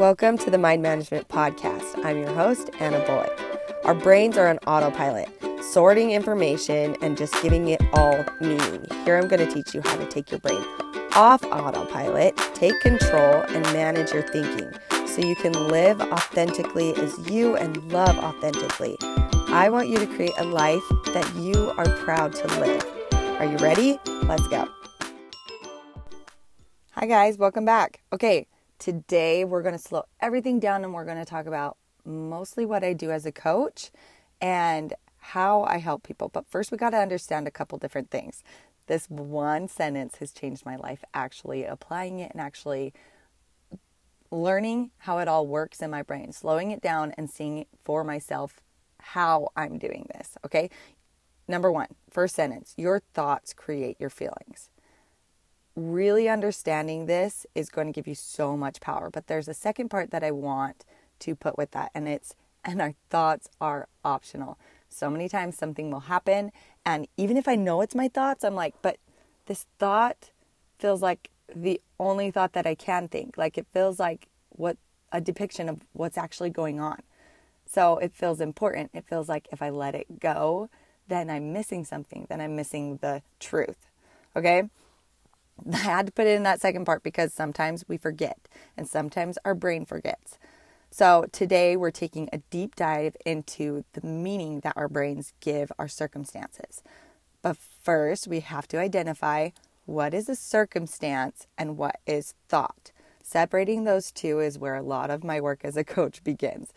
Welcome to the Mind Management Podcast. I'm your host, Anna Bullock. Our brains are on autopilot, sorting information and just giving it all meaning. Here I'm going to teach you how to take your brain off autopilot, take control, and manage your thinking so you can live authentically as you and love authentically. I want you to create a life that you are proud to live. Are you ready? Let's go. Hi, guys, welcome back. Okay, today we're going to slow everything down and we're going to talk about mostly what I do as a coach and how I help people. But first, we got to understand a couple different things. This one sentence has changed my life, actually applying it and actually learning how it all works in my brain, slowing it down and seeing for myself how I'm doing this. Okay. Number one, first sentence your thoughts create your feelings really understanding this is going to give you so much power. But there's a second part that I want to put with that, and it's, and our thoughts are optional. So many times something will happen, and even if I know it's my thoughts, I'm like, but this thought feels like the only thought that I can think. Like it feels like what a depiction of what's actually going on. So it feels important. It feels like if I let it go, then I'm missing something, then I'm missing the truth. Okay? I had to put it in that second part because sometimes we forget and sometimes our brain forgets. So, today we're taking a deep dive into the meaning that our brains give our circumstances. But first, we have to identify what is a circumstance and what is thought. Separating those two is where a lot of my work as a coach begins.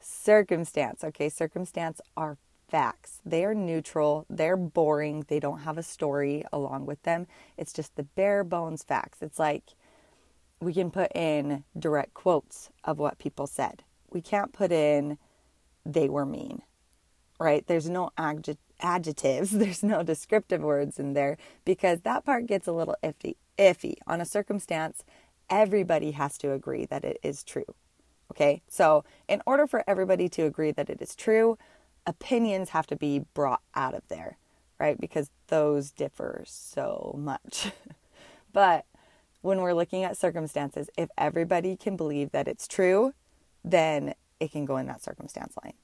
Circumstance, okay, circumstance are facts. They are neutral, they're boring, they don't have a story along with them. It's just the bare bones facts. It's like we can put in direct quotes of what people said. We can't put in they were mean, right? There's no adjectives, there's no descriptive words in there because that part gets a little iffy. Iffy on a circumstance, everybody has to agree that it is true. Okay, so in order for everybody to agree that it is true, opinions have to be brought out of there, right? Because those differ so much. but when we're looking at circumstances, if everybody can believe that it's true, then it can go in that circumstance line.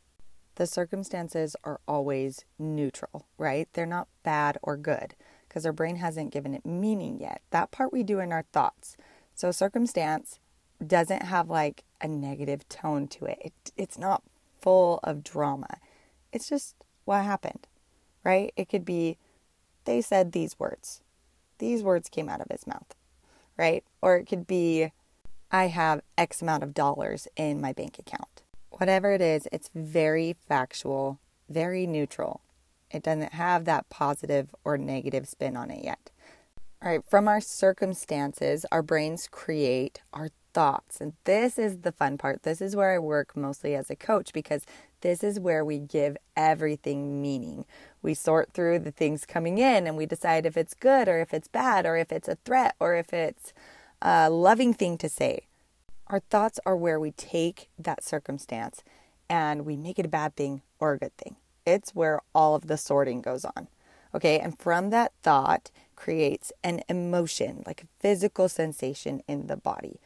The circumstances are always neutral, right? They're not bad or good because our brain hasn't given it meaning yet. That part we do in our thoughts. So, circumstance doesn't have like a negative tone to it, it it's not full of drama. It's just what happened, right? It could be, they said these words. These words came out of his mouth, right? Or it could be, I have X amount of dollars in my bank account. Whatever it is, it's very factual, very neutral. It doesn't have that positive or negative spin on it yet. All right, from our circumstances, our brains create our thoughts. And this is the fun part. This is where I work mostly as a coach because this is where we give everything meaning. We sort through the things coming in and we decide if it's good or if it's bad or if it's a threat or if it's a loving thing to say. Our thoughts are where we take that circumstance and we make it a bad thing or a good thing. It's where all of the sorting goes on. Okay, and from that thought creates an emotion, like a physical sensation in the body.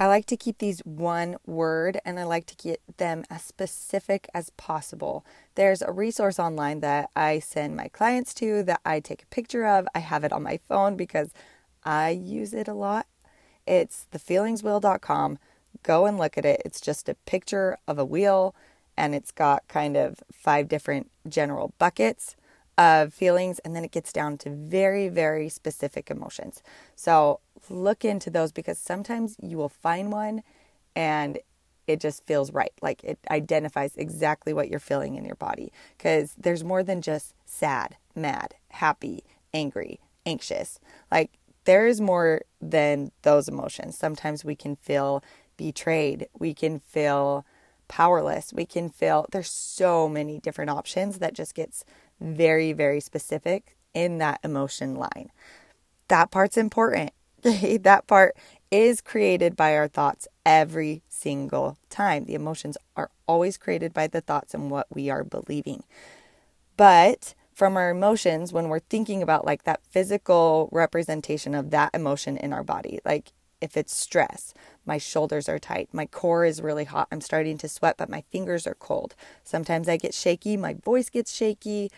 I like to keep these one word and I like to get them as specific as possible. There's a resource online that I send my clients to that I take a picture of. I have it on my phone because I use it a lot. It's thefeelingswheel.com. Go and look at it. It's just a picture of a wheel and it's got kind of five different general buckets of feelings and then it gets down to very, very specific emotions. So look into those because sometimes you will find one and it just feels right. Like it identifies exactly what you're feeling in your body because there's more than just sad, mad, happy, angry, anxious. Like there is more than those emotions. Sometimes we can feel betrayed, we can feel powerless, we can feel there's so many different options that just gets very very specific in that emotion line. That part's important that part is created by our thoughts every single time. The emotions are always created by the thoughts and what we are believing. But from our emotions, when we're thinking about like that physical representation of that emotion in our body, like if it's stress, my shoulders are tight, my core is really hot, I'm starting to sweat, but my fingers are cold. Sometimes I get shaky, my voice gets shaky.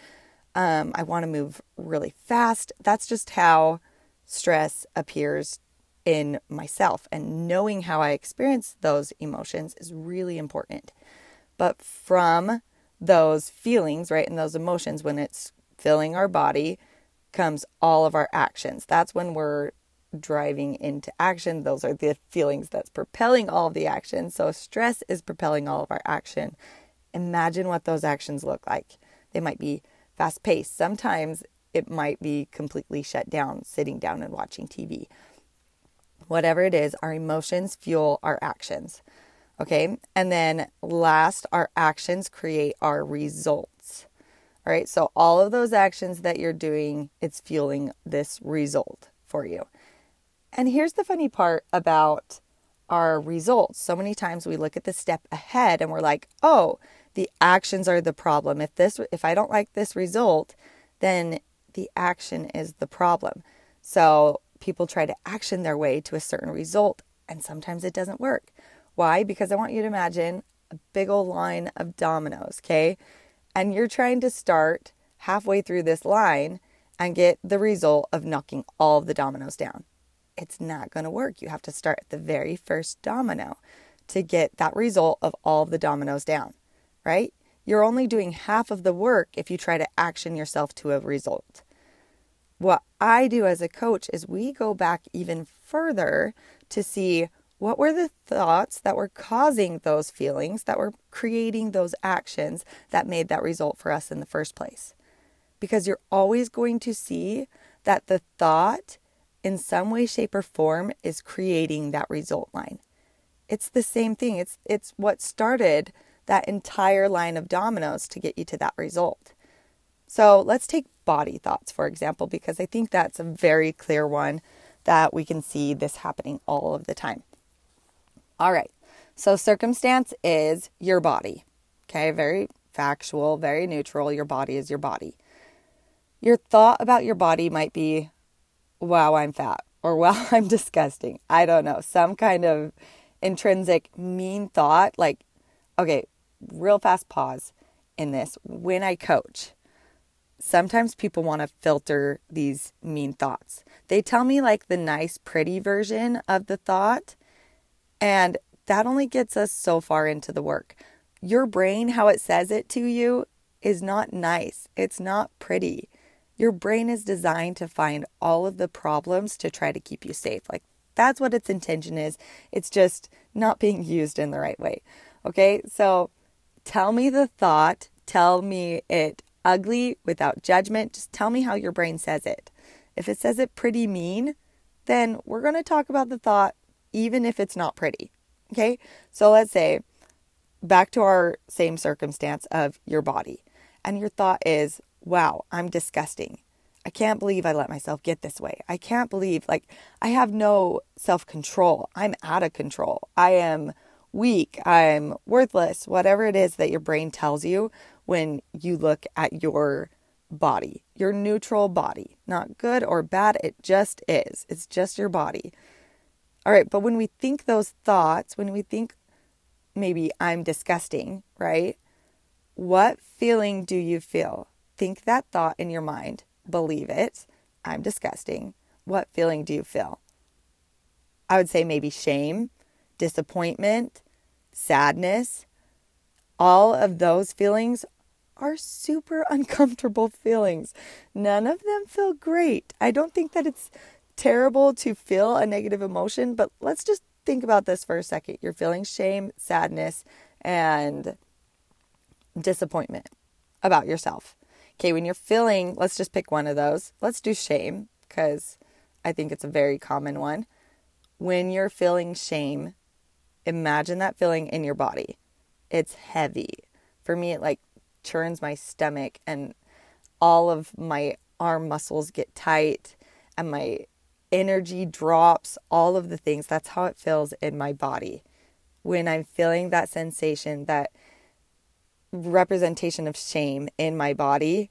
Um, I want to move really fast. That's just how stress appears in myself. And knowing how I experience those emotions is really important. But from those feelings, right, and those emotions, when it's filling our body, comes all of our actions. That's when we're driving into action. Those are the feelings that's propelling all of the action. So stress is propelling all of our action. Imagine what those actions look like. They might be fast paced. Sometimes it might be completely shut down, sitting down and watching TV. Whatever it is, our emotions fuel our actions. Okay. And then last, our actions create our results. All right. So all of those actions that you're doing, it's fueling this result for you. And here's the funny part about our results. So many times we look at the step ahead and we're like, "Oh, the actions are the problem. If this if I don't like this result, then the action is the problem." So people try to action their way to a certain result and sometimes it doesn't work. Why? Because I want you to imagine a big old line of dominoes, okay? And you're trying to start halfway through this line and get the result of knocking all the dominoes down it's not going to work. You have to start at the very first domino to get that result of all of the dominoes down, right? You're only doing half of the work if you try to action yourself to a result. What I do as a coach is we go back even further to see what were the thoughts that were causing those feelings, that were creating those actions that made that result for us in the first place. Because you're always going to see that the thought in some way, shape, or form is creating that result line. It's the same thing. It's it's what started that entire line of dominoes to get you to that result. So let's take body thoughts, for example, because I think that's a very clear one that we can see this happening all of the time. All right. So circumstance is your body. Okay, very factual, very neutral. Your body is your body. Your thought about your body might be, wow, I'm fat or wow, I'm disgusting. I don't know. Some kind of intrinsic mean thought. Like, okay, real fast pause in this. When I coach, sometimes people want to filter these mean thoughts. They tell me like the nice, pretty version of the thought, and that only gets us so far into the work. Your brain, how it says it to you, is not nice. It's not pretty. Your brain is designed to find all of the problems to try to keep you safe. Like that's what its intention is. It's just not being used in the right way. Okay? So tell me the thought, tell me it ugly without judgment. Just tell me how your brain says it. If it says it pretty mean, then we're going to talk about the thought even if it's not pretty. Okay? So let's say back to our same circumstance of your body. And your thought is, wow, I'm disgusting. I can't believe I let myself get this way. I can't believe, like, I have no self control. I'm out of control. I am weak. I'm worthless. Whatever it is that your brain tells you when you look at your body, your neutral body, not good or bad. It just is. It's just your body. All right. But when we think those thoughts, when we think maybe I'm disgusting, right? What feeling do you feel? Think that thought in your mind, believe it. I'm disgusting. What feeling do you feel? I would say maybe shame, disappointment, sadness. All of those feelings are super uncomfortable feelings. None of them feel great. I don't think that it's terrible to feel a negative emotion, but let's just think about this for a second. You're feeling shame, sadness, and disappointment about yourself. Okay, when you're feeling, let's just pick one of those. Let's do shame because I think it's a very common one. When you're feeling shame, imagine that feeling in your body. It's heavy. For me, it like churns my stomach and all of my arm muscles get tight and my energy drops, all of the things. That's how it feels in my body. When I'm feeling that sensation, that representation of shame in my body,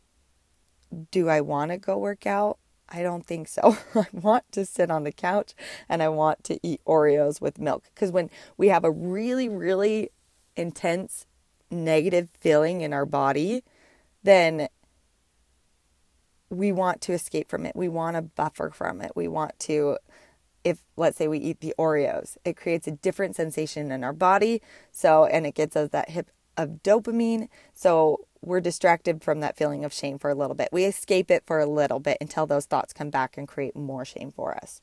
do I want to go work out? I don't think so. I want to sit on the couch and I want to eat Oreos with milk. Because when we have a really, really intense negative feeling in our body, then we want to escape from it. We want to buffer from it. We want to, if let's say we eat the Oreos, it creates a different sensation in our body. So, and it gets us that hit of dopamine. So we're distracted from that feeling of shame for a little bit. We escape it for a little bit until those thoughts come back and create more shame for us.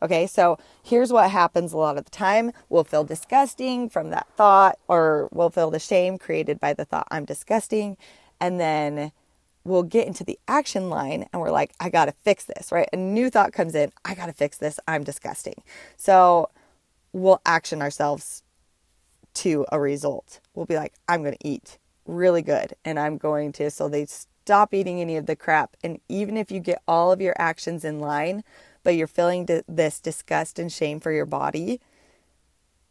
Okay, so here's what happens a lot of the time. We'll feel disgusting from that thought, or we'll feel the shame created by the thought, I'm disgusting. And then we'll get into the action line and we're like, I gotta fix this, right? A new thought comes in, I gotta fix this, I'm disgusting. So we'll action ourselves to a result. We'll be like, I'm gonna eat really good and I'm going to. So they stop eating any of the crap. And even if you get all of your actions in line, but you're feeling this disgust and shame for your body,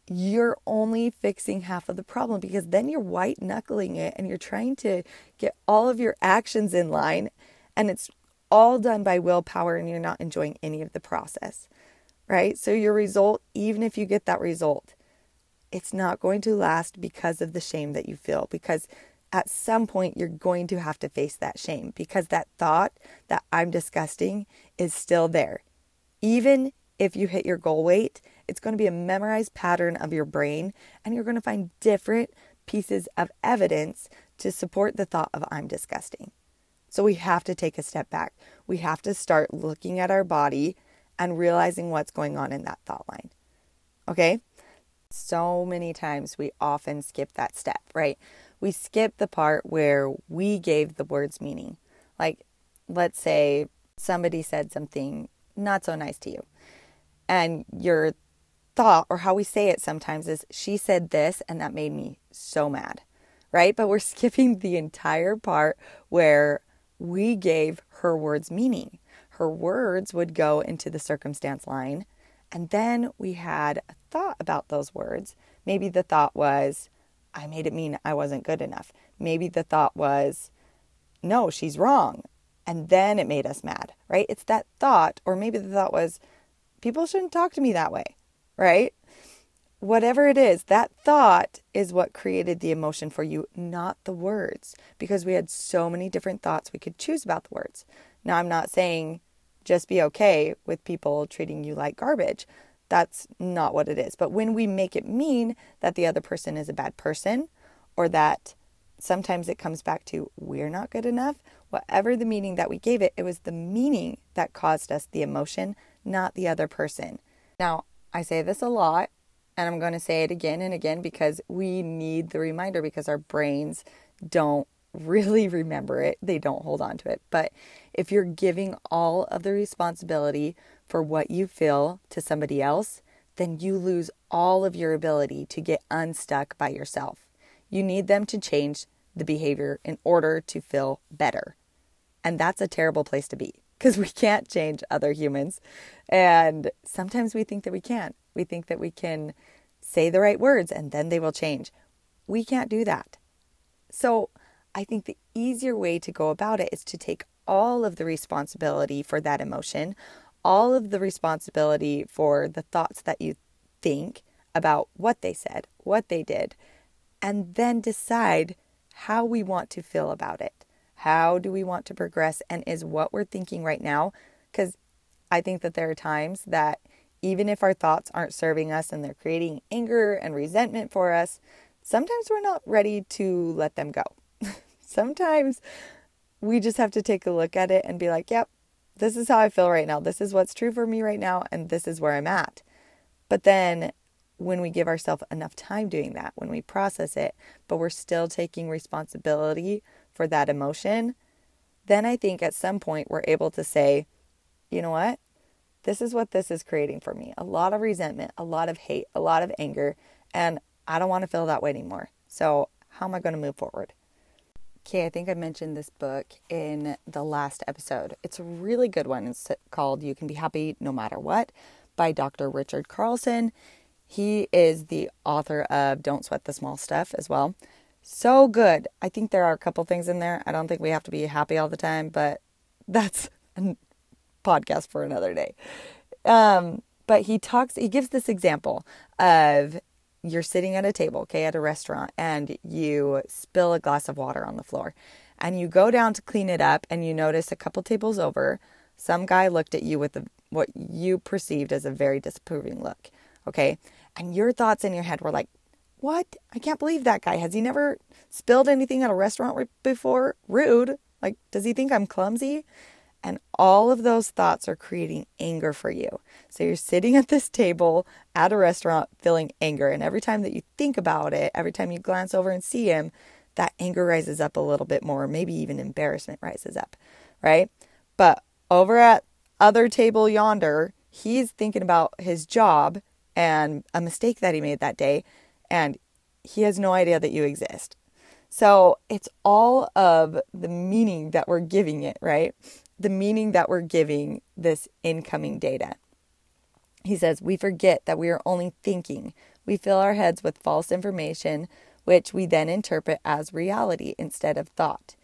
you're only fixing half of the problem because then you're white knuckling it and you're trying to get all of your actions in line and it's all done by willpower and you're not enjoying any of the process, right? So your result, even if you get that result, it's not going to last because of the shame that you feel because at some point you're going to have to face that shame because that thought that I'm disgusting is still there. Even if you hit your goal weight, it's going to be a memorized pattern of your brain, and you're going to find different pieces of evidence to support the thought of I'm disgusting. So we have to take a step back. We have to start looking at our body and realizing what's going on in that thought line. Okay? So many times we often skip that step, right? We skip the part where we gave the words meaning. Like, let's say somebody said something not so nice to you, and your thought or how we say it sometimes is, she said this, and that made me so mad, right? But we're skipping the entire part where we gave her words meaning. Her words would go into the circumstance line and then we had a thought about those words. Maybe the thought was, I made it mean I wasn't good enough. Maybe the thought was, no, she's wrong. And then it made us mad, right? It's that thought, or maybe the thought was, people shouldn't talk to me that way, right? Whatever it is, that thought is what created the emotion for you, not the words, because we had so many different thoughts we could choose about the words. Now, I'm not saying just be okay with people treating you like garbage. That's not what it is. But when we make it mean that the other person is a bad person or that sometimes it comes back to we're not good enough, whatever the meaning that we gave it, it was the meaning that caused us the emotion, not the other person. Now, I say this a lot and I'm going to say it again and again because we need the reminder because our brains don't really remember it, they don't hold on to it. But if you're giving all of the responsibility for what you feel to somebody else, then you lose all of your ability to get unstuck by yourself. You need them to change the behavior in order to feel better. And that's a terrible place to be because we can't change other humans. And sometimes we think that we can. We think that we can say the right words and then they will change. We can't do that. So I think the easier way to go about it is to take all of the responsibility for that emotion, all of the responsibility for the thoughts that you think about what they said, what they did, and then decide how we want to feel about it. How do we want to progress? And is what we're thinking right now? Because I think that there are times that even if our thoughts aren't serving us and they're creating anger and resentment for us, sometimes we're not ready to let them go. sometimes we just have to take a look at it and be like, yep, this is how I feel right now. This is what's true for me right now, and this is where I'm at. But then when we give ourselves enough time doing that, when we process it, but we're still taking responsibility for that emotion, then I think at some point we're able to say, you know what? This is what this is creating for me a lot of resentment, a lot of hate, a lot of anger, and I don't want to feel that way anymore. So, how am I going to move forward? Okay, I think I mentioned this book in the last episode. It's a really good one. It's called You Can Be Happy No Matter What by Dr. Richard Carlson. He is the author of Don't Sweat the Small Stuff as well. So good. I think there are a couple things in there. I don't think we have to be happy all the time, but that's a podcast for another day. Um, but he talks, he gives this example of you're sitting at a table, okay, at a restaurant, and you spill a glass of water on the floor. And you go down to clean it up, and you notice a couple tables over, some guy looked at you with a, what you perceived as a very disapproving look, okay? And your thoughts in your head were like, what? I can't believe that guy. Has he never spilled anything at a restaurant before? Rude. Like, does he think I'm clumsy? And all of those thoughts are creating anger for you. So you're sitting at this table at a restaurant feeling anger. And every time that you think about it, every time you glance over and see him, that anger rises up a little bit more. Maybe even embarrassment rises up, right? But over at other table yonder, he's thinking about his job and a mistake that he made that day. And he has no idea that you exist. So it's all of the meaning that we're giving it, right? The meaning that we're giving this incoming data. He says, We forget that we are only thinking. We fill our heads with false information, which we then interpret as reality instead of thought.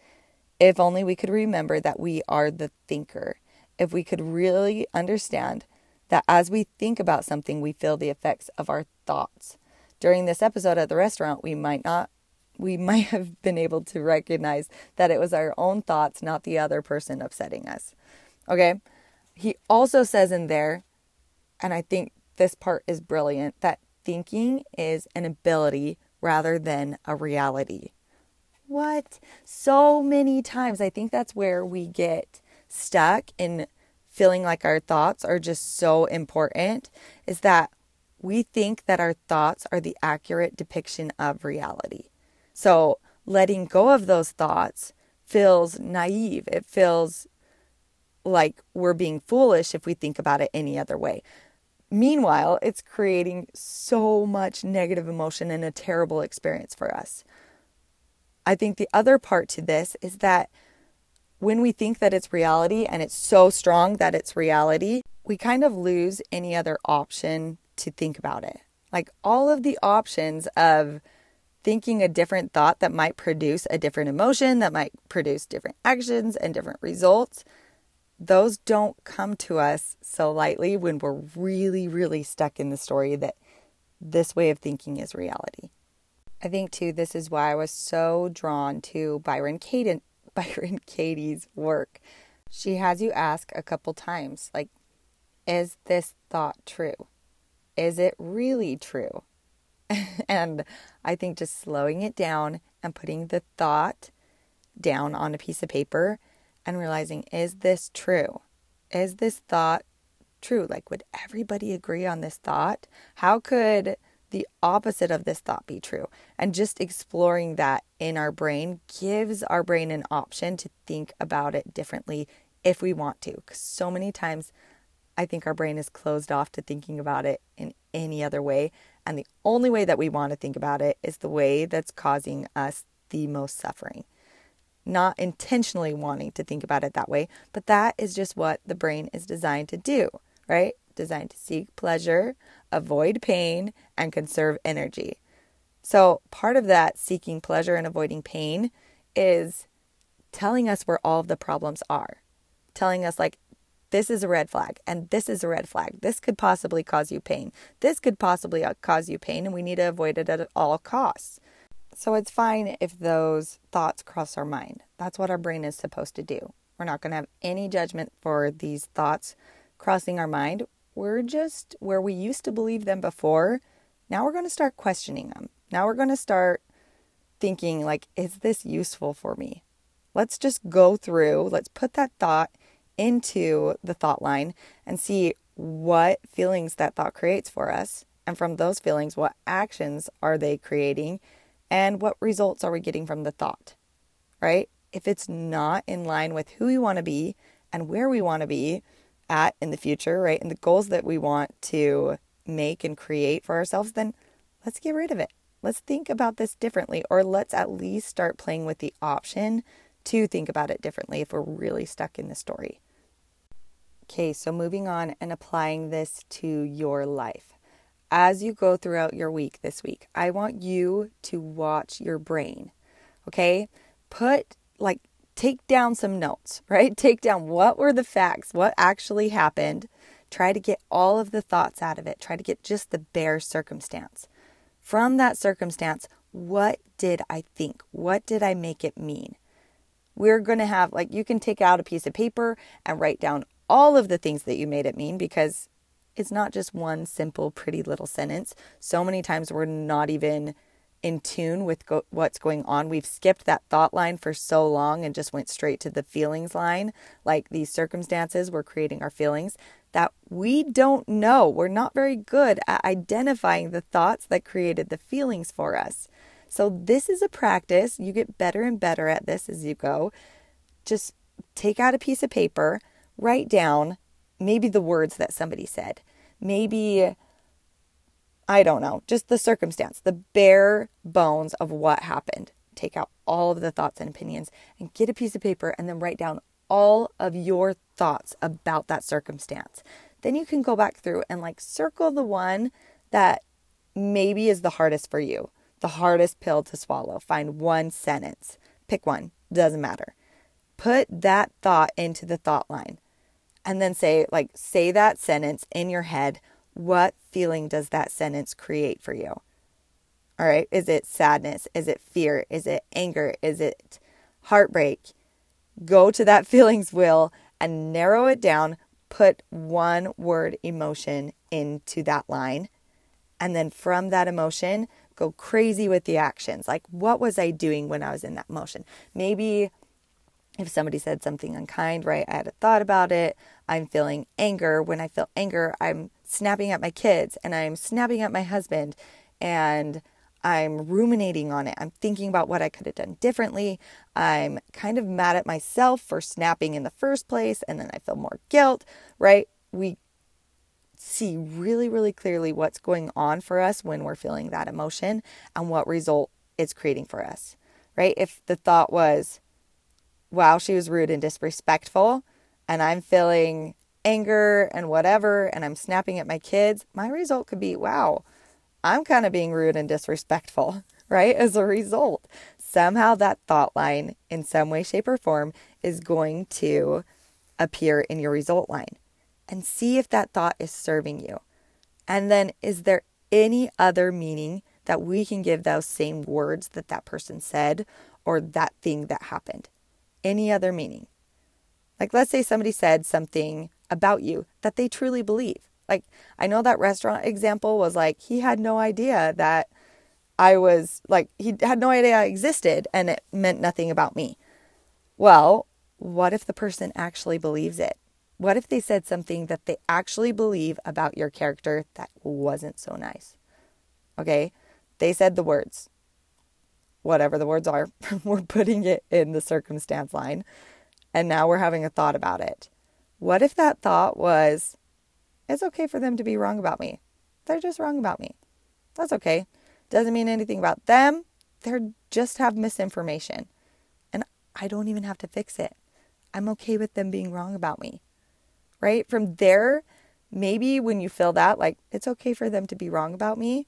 If only we could remember that we are the thinker. If we could really understand that as we think about something, we feel the effects of our thoughts. During this episode at the restaurant, we might not we might have been able to recognize that it was our own thoughts, not the other person upsetting us. Okay? He also says in there, and I think this part is brilliant, that thinking is an ability rather than a reality. What? So many times, I think that's where we get stuck in feeling like our thoughts are just so important is that we think that our thoughts are the accurate depiction of reality. So letting go of those thoughts feels naive. It feels like we're being foolish if we think about it any other way. Meanwhile, it's creating so much negative emotion and a terrible experience for us. I think the other part to this is that when we think that it's reality and it's so strong that it's reality, we kind of lose any other option to think about it. Like all of the options of thinking a different thought that might produce a different emotion, that might produce different actions and different results, those don't come to us so lightly when we're really, really stuck in the story that this way of thinking is reality. I think too, this is why I was so drawn to Byron Katie, Byron Katie's work. She has you ask a couple times, like, is this thought true? Is it really true? and I think just slowing it down and putting the thought down on a piece of paper and realizing, is this true? Is this thought true? Like, would everybody agree on this thought? How could the opposite of this thought be true? And just exploring that in our brain gives our brain an option to think about it differently if we want to. Because so many times I think our brain is closed off to thinking about it in any other way. And the only way that we want to think about it is the way that's causing us the most suffering. Not intentionally wanting to think about it that way, but that is just what the brain is designed to do, right? Designed to seek pleasure, avoid pain, and conserve energy. So, part of that seeking pleasure and avoiding pain is telling us where all of the problems are. Telling us, like, this is a red flag and this is a red flag. This could possibly cause you pain. This could possibly uh, cause you pain, and we need to avoid it at all costs. So it's fine if those thoughts cross our mind. That's what our brain is supposed to do. We're not going to have any judgment for these thoughts crossing our mind. We're just where we used to believe them before. Now we're going to start questioning them. Now we're going to start thinking, like, is this useful for me? Let's just go through, let's put that thought into the thought line and see what feelings that thought creates for us. And from those feelings, what actions are they creating and what results are we getting from the thought, right? If it's not in line with who we want to be and where we want to be at in the future, right? And the goals that we want to make and create for ourselves, then let's get rid of it. Let's think about this differently, or let's at least start playing with the option to think about it differently if we're really stuck in the story. Okay, so moving on and applying this to your life. As you go throughout your week this week, I want you to watch your brain. Okay? Put like take down some notes, right? Take down what were the facts, what actually happened. Try to get all of the thoughts out of it. Try to get just the bare circumstance. From that circumstance, what did I think? What did I make it mean? We're going to have, like, you can take out a piece of paper and write down all of the things that you made it mean because it's not just one simple, pretty little sentence. So many times we're not even in tune with go- what's going on. We've skipped that thought line for so long and just went straight to the feelings line. Like these circumstances, we're creating our feelings that we don't know. We're not very good at identifying the thoughts that created the feelings for us. So, this is a practice. You get better and better at this as you go. Just take out a piece of paper, write down maybe the words that somebody said, maybe I don't know, just the circumstance, the bare bones of what happened. Take out all of the thoughts and opinions and get a piece of paper and then write down all of your thoughts about that circumstance. Then you can go back through and like circle the one that maybe is the hardest for you, the hardest pill to swallow. Find one sentence, pick one, doesn't matter. Put that thought into the thought line and then say, like, say that sentence in your head what feeling does that sentence create for you? All right. Is it sadness? Is it fear? Is it anger? Is it heartbreak? Go to that feelings wheel and narrow it down. Put one word emotion into that line. And then from that emotion, go crazy with the actions. Like, what was I doing when I was in that motion? Maybe if somebody said something unkind, right? I had a thought about it. I'm feeling anger. When I feel anger, I'm snapping at my kids and I'm snapping at my husband and I'm ruminating on it. I'm thinking about what I could have done differently. I'm kind of mad at myself for snapping in the first place and then I feel more guilt, right? We see really, really clearly what's going on for us when we're feeling that emotion and what result it's creating for us, right? If the thought was, wow, she was rude and disrespectful, and I'm feeling anger and whatever, and I'm snapping at my kids, my result could be, wow, I'm kind of being rude and disrespectful, right? As a result, somehow that thought line, in some way, shape, or form, is going to appear in your result line. And see if that thought is serving you. And then, is there any other meaning that we can give those same words that that person said or that thing that happened? Any other meaning? Like, let's say somebody said something about you that they truly believe. Like, I know that restaurant example was like, he had no idea that I was like, he had no idea I existed and it meant nothing about me. Well, what if the person actually believes it? What if they said something that they actually believe about your character that wasn't so nice? Okay, they said the words, whatever the words are, we're putting it in the circumstance line, and now we're having a thought about it. What if that thought was, it's okay for them to be wrong about me? They're just wrong about me. That's okay. Doesn't mean anything about them. They're just have misinformation. And I don't even have to fix it. I'm okay with them being wrong about me. Right? From there, maybe when you feel that, like, it's okay for them to be wrong about me,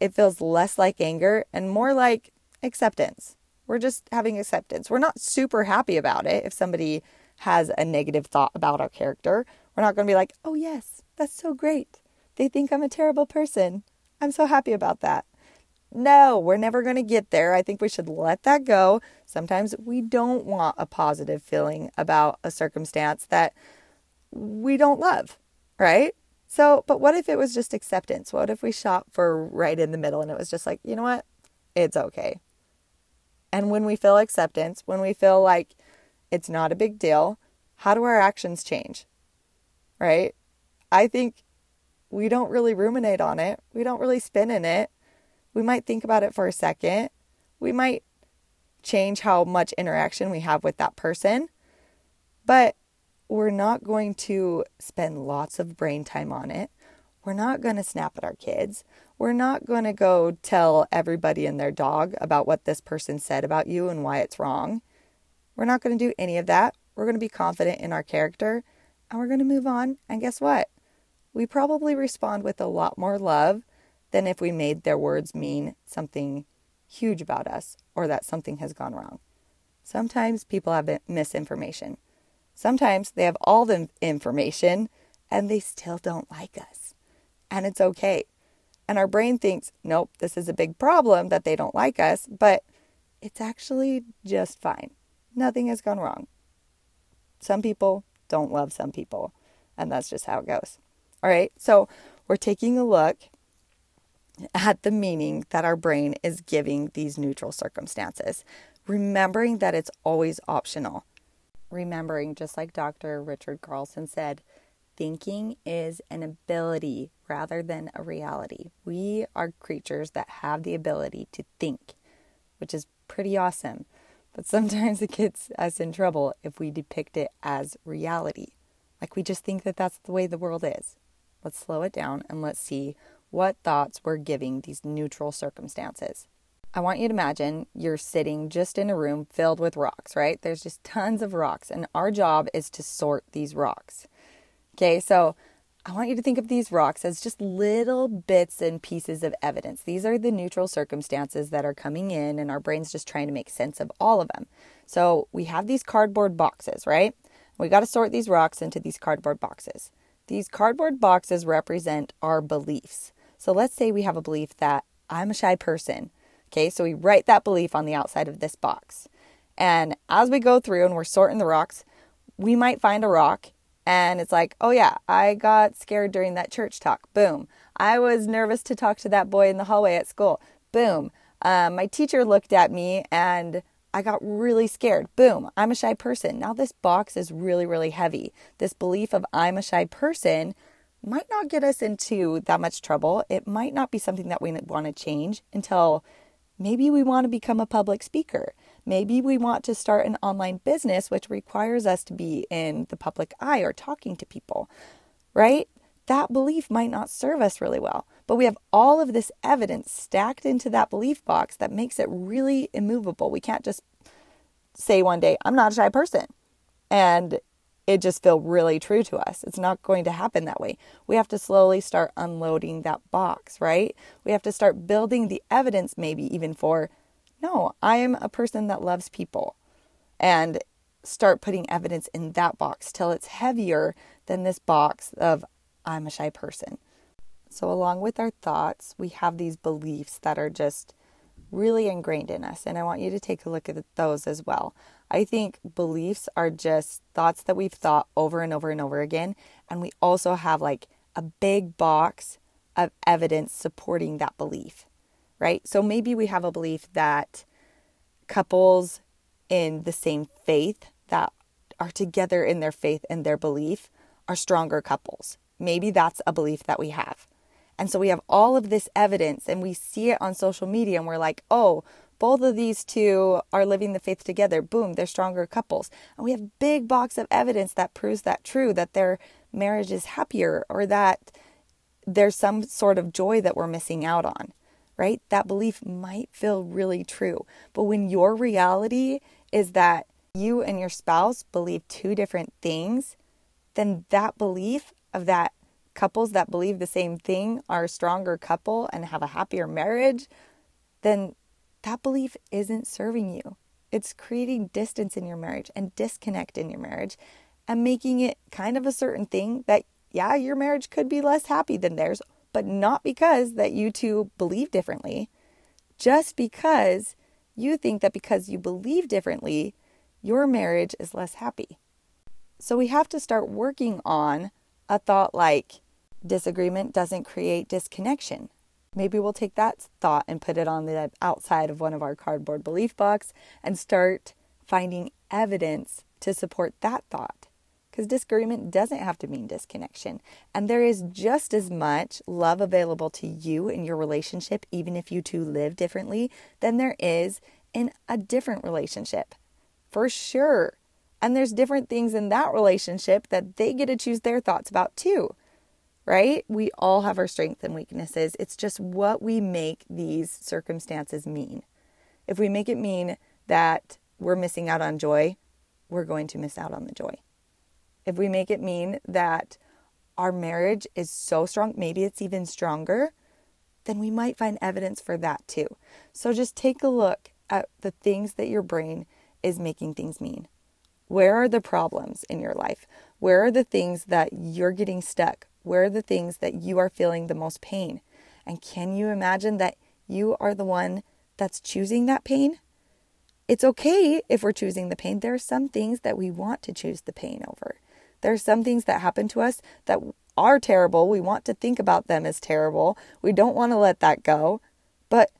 it feels less like anger and more like acceptance. We're just having acceptance. We're not super happy about it if somebody has a negative thought about our character. We're not going to be like, oh, yes, that's so great. They think I'm a terrible person. I'm so happy about that. No, we're never going to get there. I think we should let that go. Sometimes we don't want a positive feeling about a circumstance that we don't love, right? So, but what if it was just acceptance? What if we shot for right in the middle and it was just like, you know what? It's okay. And when we feel acceptance, when we feel like it's not a big deal. How do our actions change? Right? I think we don't really ruminate on it. We don't really spin in it. We might think about it for a second. We might change how much interaction we have with that person. But we're not going to spend lots of brain time on it. We're not going to snap at our kids. We're not going to go tell everybody and their dog about what this person said about you and why it's wrong. We're not going to do any of that. We're going to be confident in our character and we're going to move on. And guess what? We probably respond with a lot more love than if we made their words mean something huge about us or that something has gone wrong. Sometimes people have misinformation. Sometimes they have all the information and they still don't like us. And it's okay. And our brain thinks, nope, this is a big problem that they don't like us, but it's actually just fine. Nothing has gone wrong. Some people don't love some people, and that's just how it goes. All right, so we're taking a look at the meaning that our brain is giving these neutral circumstances, remembering that it's always optional. Remembering, just like Dr. Richard Carlson said, thinking is an ability rather than a reality. We are creatures that have the ability to think, which is pretty awesome. But sometimes it gets us in trouble if we depict it as reality. Like we just think that that's the way the world is. Let's slow it down and let's see what thoughts we're giving these neutral circumstances. I want you to imagine you're sitting just in a room filled with rocks, right? There's just tons of rocks, and our job is to sort these rocks. Okay, so I want you to think of these rocks as just little bits and pieces of evidence. These are the neutral circumstances that are coming in, and our brain's just trying to make sense of all of them. So we have these cardboard boxes, right? We got to sort these rocks into these cardboard boxes. These cardboard boxes represent our beliefs. So let's say we have a belief that I'm a shy person. Okay, so we write that belief on the outside of this box. And as we go through and we're sorting the rocks, we might find a rock and it's like, oh yeah, I got scared during that church talk. Boom. I was nervous to talk to that boy in the hallway at school. Boom. Um, my teacher looked at me and I got really scared. Boom. I'm a shy person. Now this box is really, really heavy. This belief of I'm a shy person might not get us into that much trouble. It might not be something that we want to change until maybe we want to become a public speaker. Maybe we want to start an online business, which requires us to be in the public eye or talking to people, right? That belief might not serve us really well. But we have all of this evidence stacked into that belief box that makes it really immovable. We can't just say one day, I'm not a shy person. And it just feel really true to us. It's not going to happen that way. We have to slowly start unloading that box, right? We have to start building the evidence, maybe even for no, I am a person that loves people. And start putting evidence in that box till it's heavier than this box of I'm a shy person. So, along with our thoughts, we have these beliefs that are just really ingrained in us. And I want you to take a look at those as well. I think beliefs are just thoughts that we've thought over and over and over again. And we also have like a big box of evidence supporting that belief right? So maybe we have a belief that couples in the same faith that are together in their faith and their belief are stronger couples. Maybe that's a belief that we have. And so we have all of this evidence and we see it on social media and we're like, oh, both of these two are living the faith together. Boom, they're stronger couples. And we have big box of evidence that proves that true, that their marriage is happier or that there's some sort of joy that we're missing out on right? That belief might feel really true. But when your reality is that you and your spouse believe two different things, then that belief of that couples that believe the same thing are a stronger couple and have a happier marriage, then that belief isn't serving you. It's creating distance in your marriage and disconnect in your marriage and making it kind of a certain thing that, yeah, your marriage could be less happy than theirs but not because that you two believe differently, just because you think that because you believe differently, your marriage is less happy. So we have to start working on a thought like disagreement doesn't create disconnection. Maybe we'll take that thought and put it on the outside of one of our cardboard belief box and start finding evidence to support that thought because disagreement doesn't have to mean disconnection. And there is just as much love available to you in your relationship, even if you two live differently, than there is in a different relationship. For sure. And there's different things in that relationship that they get to choose their thoughts about too. Right? We all have our strengths and weaknesses. It's just what we make these circumstances mean. If we make it mean that we're missing out on joy, we're going to miss out on the joy if we make it mean that our marriage is so strong, maybe it's even stronger, then we might find evidence for that too. So just take a look at the things that your brain is making things mean? Where are the problems in your life? Where are the things that you're getting stuck? Where are the things that you are feeling the most pain? And can you imagine that you are the one that's choosing that pain? It's okay if we're choosing the pain. There are some things that we want to choose the pain over. There are some things that happen to us that are terrible. We want to think about them as terrible. We don't want to let that go. But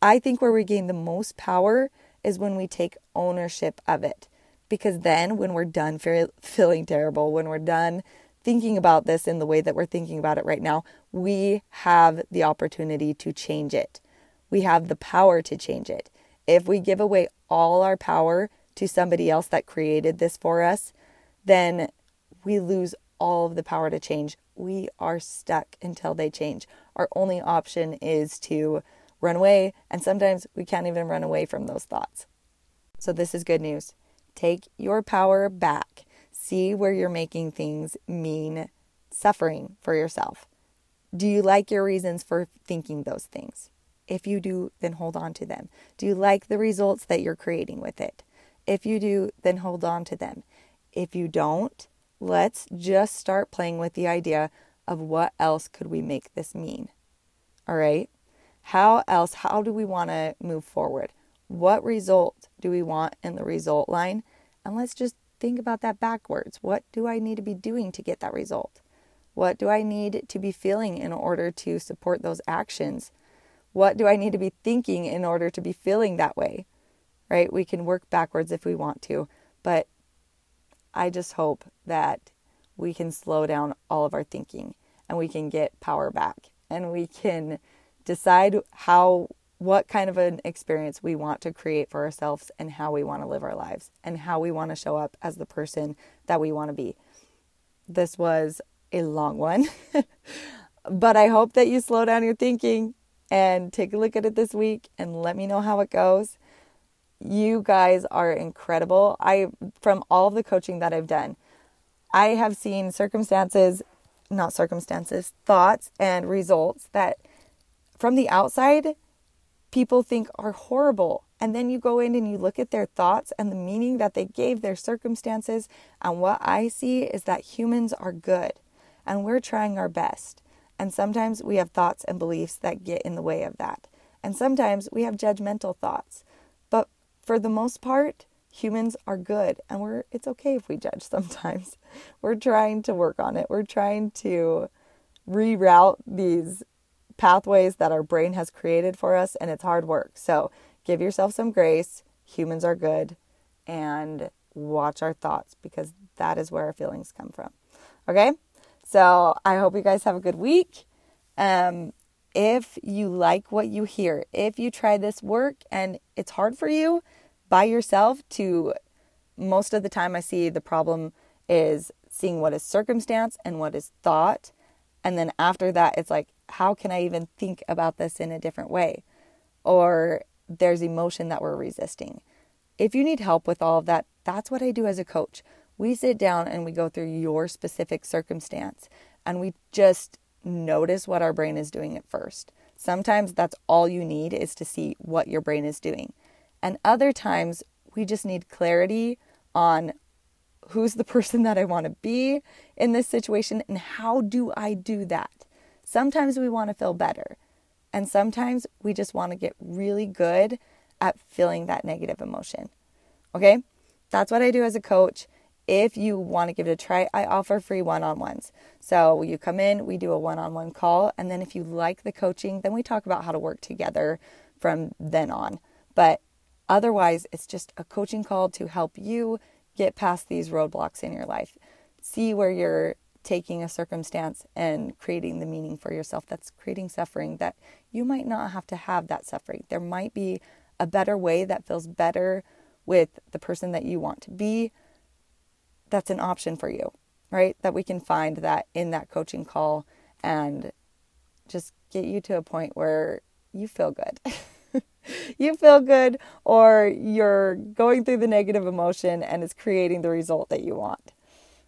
I think where we gain the most power is when we take ownership of it. Because then, when we're done feeling terrible, when we're done thinking about this in the way that we're thinking about it right now, we have the opportunity to change it. We have the power to change it. If we give away all our power to somebody else that created this for us, then we lose all of the power to change. We are stuck until they change. Our only option is to run away, and sometimes we can't even run away from those thoughts. So, this is good news. Take your power back. See where you're making things mean suffering for yourself. Do you like your reasons for thinking those things? If you do, then hold on to them. Do you like the results that you're creating with it? If you do, then hold on to them. If you don't, let's just start playing with the idea of what else could we make this mean? All right? How else, how do we want to move forward? What result do we want in the result line? And let's just think about that backwards. What do I need to be doing to get that result? What do I need to be feeling in order to support those actions? What do I need to be thinking in order to be feeling that way? Right? We can work backwards if we want to, but I just hope that we can slow down all of our thinking and we can get power back and we can decide how what kind of an experience we want to create for ourselves and how we want to live our lives and how we want to show up as the person that we want to be. This was a long one, but I hope that you slow down your thinking and take a look at it this week and let me know how it goes. You guys are incredible. I from all of the coaching that I've done, I have seen circumstances, not circumstances, thoughts and results that from the outside people think are horrible. And then you go in and you look at their thoughts and the meaning that they gave their circumstances. And what I see is that humans are good and we're trying our best. And sometimes we have thoughts and beliefs that get in the way of that. And sometimes we have judgmental thoughts. But for the most part, humans are good and we're it's okay if we judge sometimes. We're trying to work on it. We're trying to reroute these pathways that our brain has created for us and it's hard work. So, give yourself some grace. Humans are good and watch our thoughts because that is where our feelings come from. Okay? So I hope you guys have a good week. Um, if you like what you hear, if you try this work and it's hard for you by yourself to, most of the time I see the problem is seeing what is circumstance and what is thought. And then after that, it's like, how can I even think about this in a different way? Or there's emotion that we're resisting. If you need help with all of that, that's what I do as a coach we sit down and we go through your specific circumstance and we just notice what our brain is doing at first. Sometimes that's all you need is to see what your brain is doing. And other times we just need clarity on who's the person that I want to be in this situation and how do I do that. Sometimes we want to feel better. And sometimes we just want to get really good at feeling that negative emotion. Okay? That's what I do as a coach. If you want to give it a try, I offer free one on ones. So you come in, we do a one on one call, and then if you like the coaching, then we talk about how to work together from then on. But otherwise, it's just a coaching call to help you get past these roadblocks in your life. See where you're taking a circumstance and creating the meaning for yourself that's creating suffering that you might not have to have that suffering. There might be a better way that feels better with the person that you want to be that's an option for you, right? That we can find that in that coaching call and just get you to a point where you feel good. you feel good, or you're going through the negative emotion and it's creating the result that you want.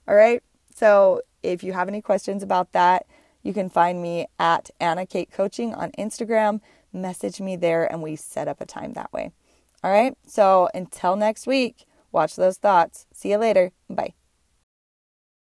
All right. So if you have any questions about that, you can find me at Anna Kate Coaching on Instagram. Message me there and we set up a time that way. All right. So until next week, watch those thoughts. See you later. Bye.